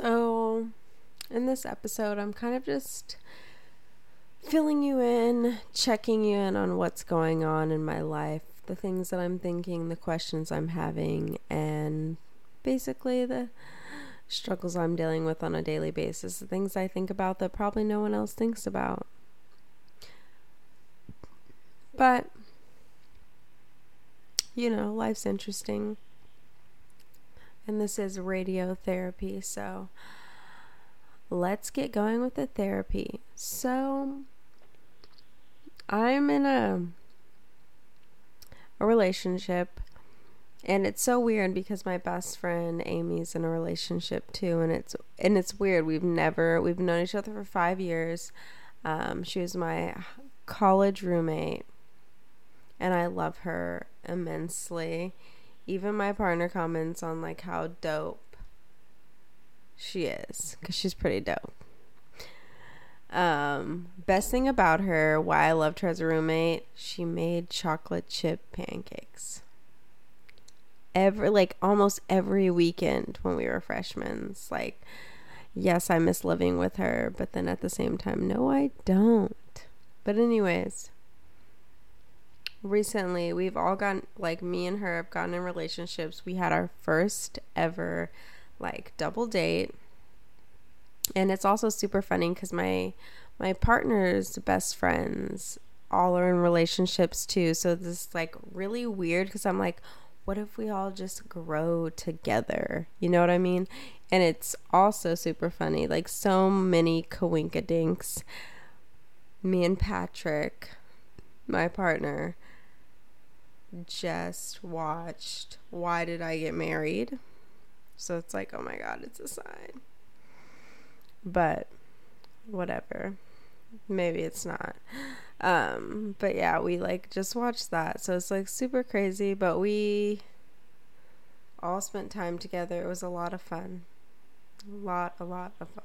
So, in this episode, I'm kind of just filling you in, checking you in on what's going on in my life, the things that I'm thinking, the questions I'm having, and basically the struggles I'm dealing with on a daily basis, the things I think about that probably no one else thinks about. But, you know, life's interesting. And this is radiotherapy, so let's get going with the therapy. So, I'm in a a relationship and it's so weird because my best friend Amy's in a relationship too and it's and it's weird. We've never we've known each other for 5 years. Um, she was my college roommate and I love her immensely even my partner comments on like how dope she is cuz she's pretty dope um, best thing about her, why I loved her as a roommate, she made chocolate chip pancakes. Every like almost every weekend when we were freshmen. Like, yes, I miss living with her, but then at the same time, no, I don't. But anyways, recently we've all gotten like me and her have gotten in relationships. We had our first ever like double date. And it's also super funny because my my partner's best friends all are in relationships too. So this like really weird because i'm like what if we all just grow together? You know what i mean? And it's also super funny like so many coinkadinks. Me and patrick my partner just watched why did i get married so it's like oh my god it's a sign but whatever. Maybe it's not. Um, but yeah, we like just watched that. So it's like super crazy, but we all spent time together. It was a lot of fun. A lot, a lot of fun.